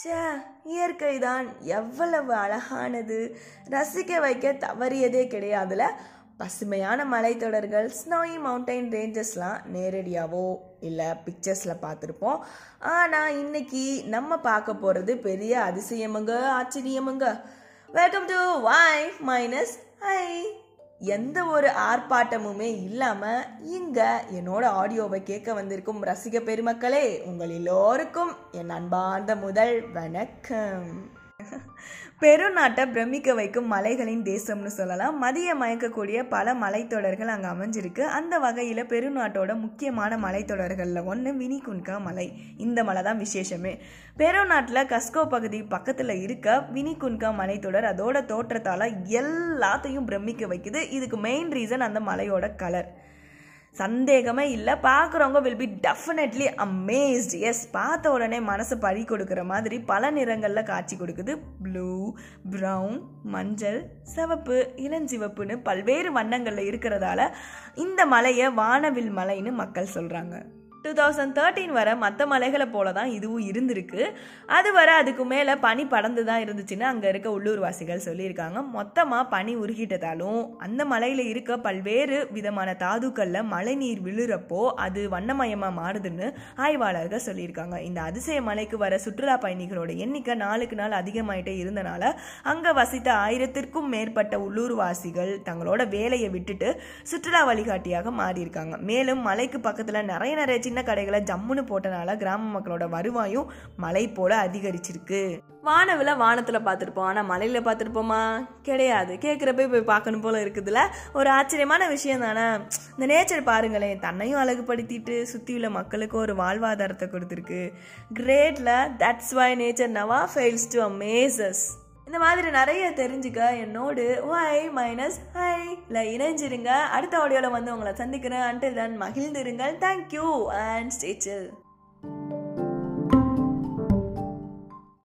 ச்சே இயற்கை தான் எவ்வளவு அழகானது. ரசிக்க வைக்க தவறியதே கிடையாதுல. பசுமையான மலைத்தொடர்கள் ஸ்னோயி மவுண்டைன் ரேஞ்சஸ்லாம் நேரடியாவோ இல்லை பிக்சர்ஸில் பார்த்துருப்போம். ஆனால் இன்னைக்கு நம்ம பார்க்க போகிறது பெரிய அதிசயமுங்க ஆச்சரியமுங்க. வெல்கம் டு வாய் மைனஸ் ஐ எந்த ஒரு ஆர்ப்பாட்டமுமே இல்லாமல் இங்கே என்னோட ஆடியோவை கேட்க வந்திருக்கும் ரசிக பெருமக்களே உங்கள் எல்லோருக்கும் என் அன்பார்ந்த முதல் வணக்கம். பெருநாட்டை பிரமிக்க வைக்கும் மலைகளின் தேசம்னு சொல்லலாம். மதிய மயக்கக்கூடிய பல மலைத்தொடர்கள் அங்கே அமைஞ்சிருக்கு. அந்த வகையில் பெருநாட்டோட முக்கியமான மலைத்தொடர்களில் ஒன்று வினிகுன்கா மலை. இந்த மலை தான் விசேஷமே. பெருநாட்டில் கஸ்கோ பகுதி பக்கத்தில் இருக்க வினிகுன்கா மலைத்தொடர் அதோட தோற்றத்தால் எல்லாத்தையும் பிரமிக்க வைக்குது. இதுக்கு மெயின் ரீசன் அந்த மலையோட கலர் சந்தேகமே இல்லை. பார்க்குறவங்க will be definitely amazed S பார்த்த உடனே மனசு பழி கொடுக்குற மாதிரி பல நிறங்களில் காட்சி கொடுக்குது. ப்ளூ ப்ரௌன் மஞ்சள் சிவப்பு இளஞ்சிவப்புன்னு பல்வேறு வண்ணங்களில் இருக்கிறதால இந்த மலையை வானவில் மலைன்னு மக்கள் சொல்கிறாங்க டூ தௌசண்ட் தேர்ட்டீன் வர மற்ற மலைகளை போல தான் இதுவும் இருந்திருக்கு. அது வர அதுக்கு மேலே பனி படந்து தான் இருந்துச்சுன்னு அங்கே இருக்க உள்ளூர்வாசிகள் சொல்லியிருக்காங்க. மொத்தமாக பனி உருகிட்டதாலும் அந்த மலையில் இருக்க பல்வேறு விதமான தாதுக்களில் மழைநீர் விழுறப்போ அது வண்ணமயமாக மாறுதுன்னு ஆய்வாளர்கள் சொல்லியிருக்காங்க. இந்த அதிசய மலைக்கு வர சுற்றுலா பயணிகளோட எண்ணிக்கை நாளுக்கு நாள் அதிகமாயிட்டே இருந்தனால அங்கே வசித்த ஆயிரத்திற்கும் மேற்பட்ட உள்ளூர்வாசிகள் தங்களோட வேலையை விட்டுட்டு சுற்றுலா வழிகாட்டியாக மாறியிருக்காங்க. மேலும் மலைக்கு பக்கத்தில் நிறைய நிறைய சின்ன கடைகளை ஜம்முன்னு போட்டனால கிராம மக்களோட வருவாயும் மலை போல அதிகரிச்சிருக்கு. வானவில் வானத்தில் பார்த்துருப்போம். ஆனால் மலையில் பார்த்துருப்போமா? கிடையாது. கேட்குறப்ப போய் பார்க்கணும் போல இருக்குதுல. ஒரு ஆச்சரியமான விஷயம் தானே. இந்த நேச்சர் பாருங்களேன். தன்னையும் அழகுபடுத்திட்டு சுற்றி உள்ள மக்களுக்கு ஒரு வாழ்வாதாரத்தை கொடுத்துருக்கு. கிரேட்ல that's why nature never fails to amazes இந்த மாதிரி நிறைய தெரிஞ்சுக்க என்னோடு ஒய் மைனஸ் ஹை இல்லை இணைஞ்சிருங்க. அடுத்த ஆடியோவில் வந்து உங்களை சந்திக்கிறேன். Until then மகிழ்ந்திருங்கள். Thank you and stay chill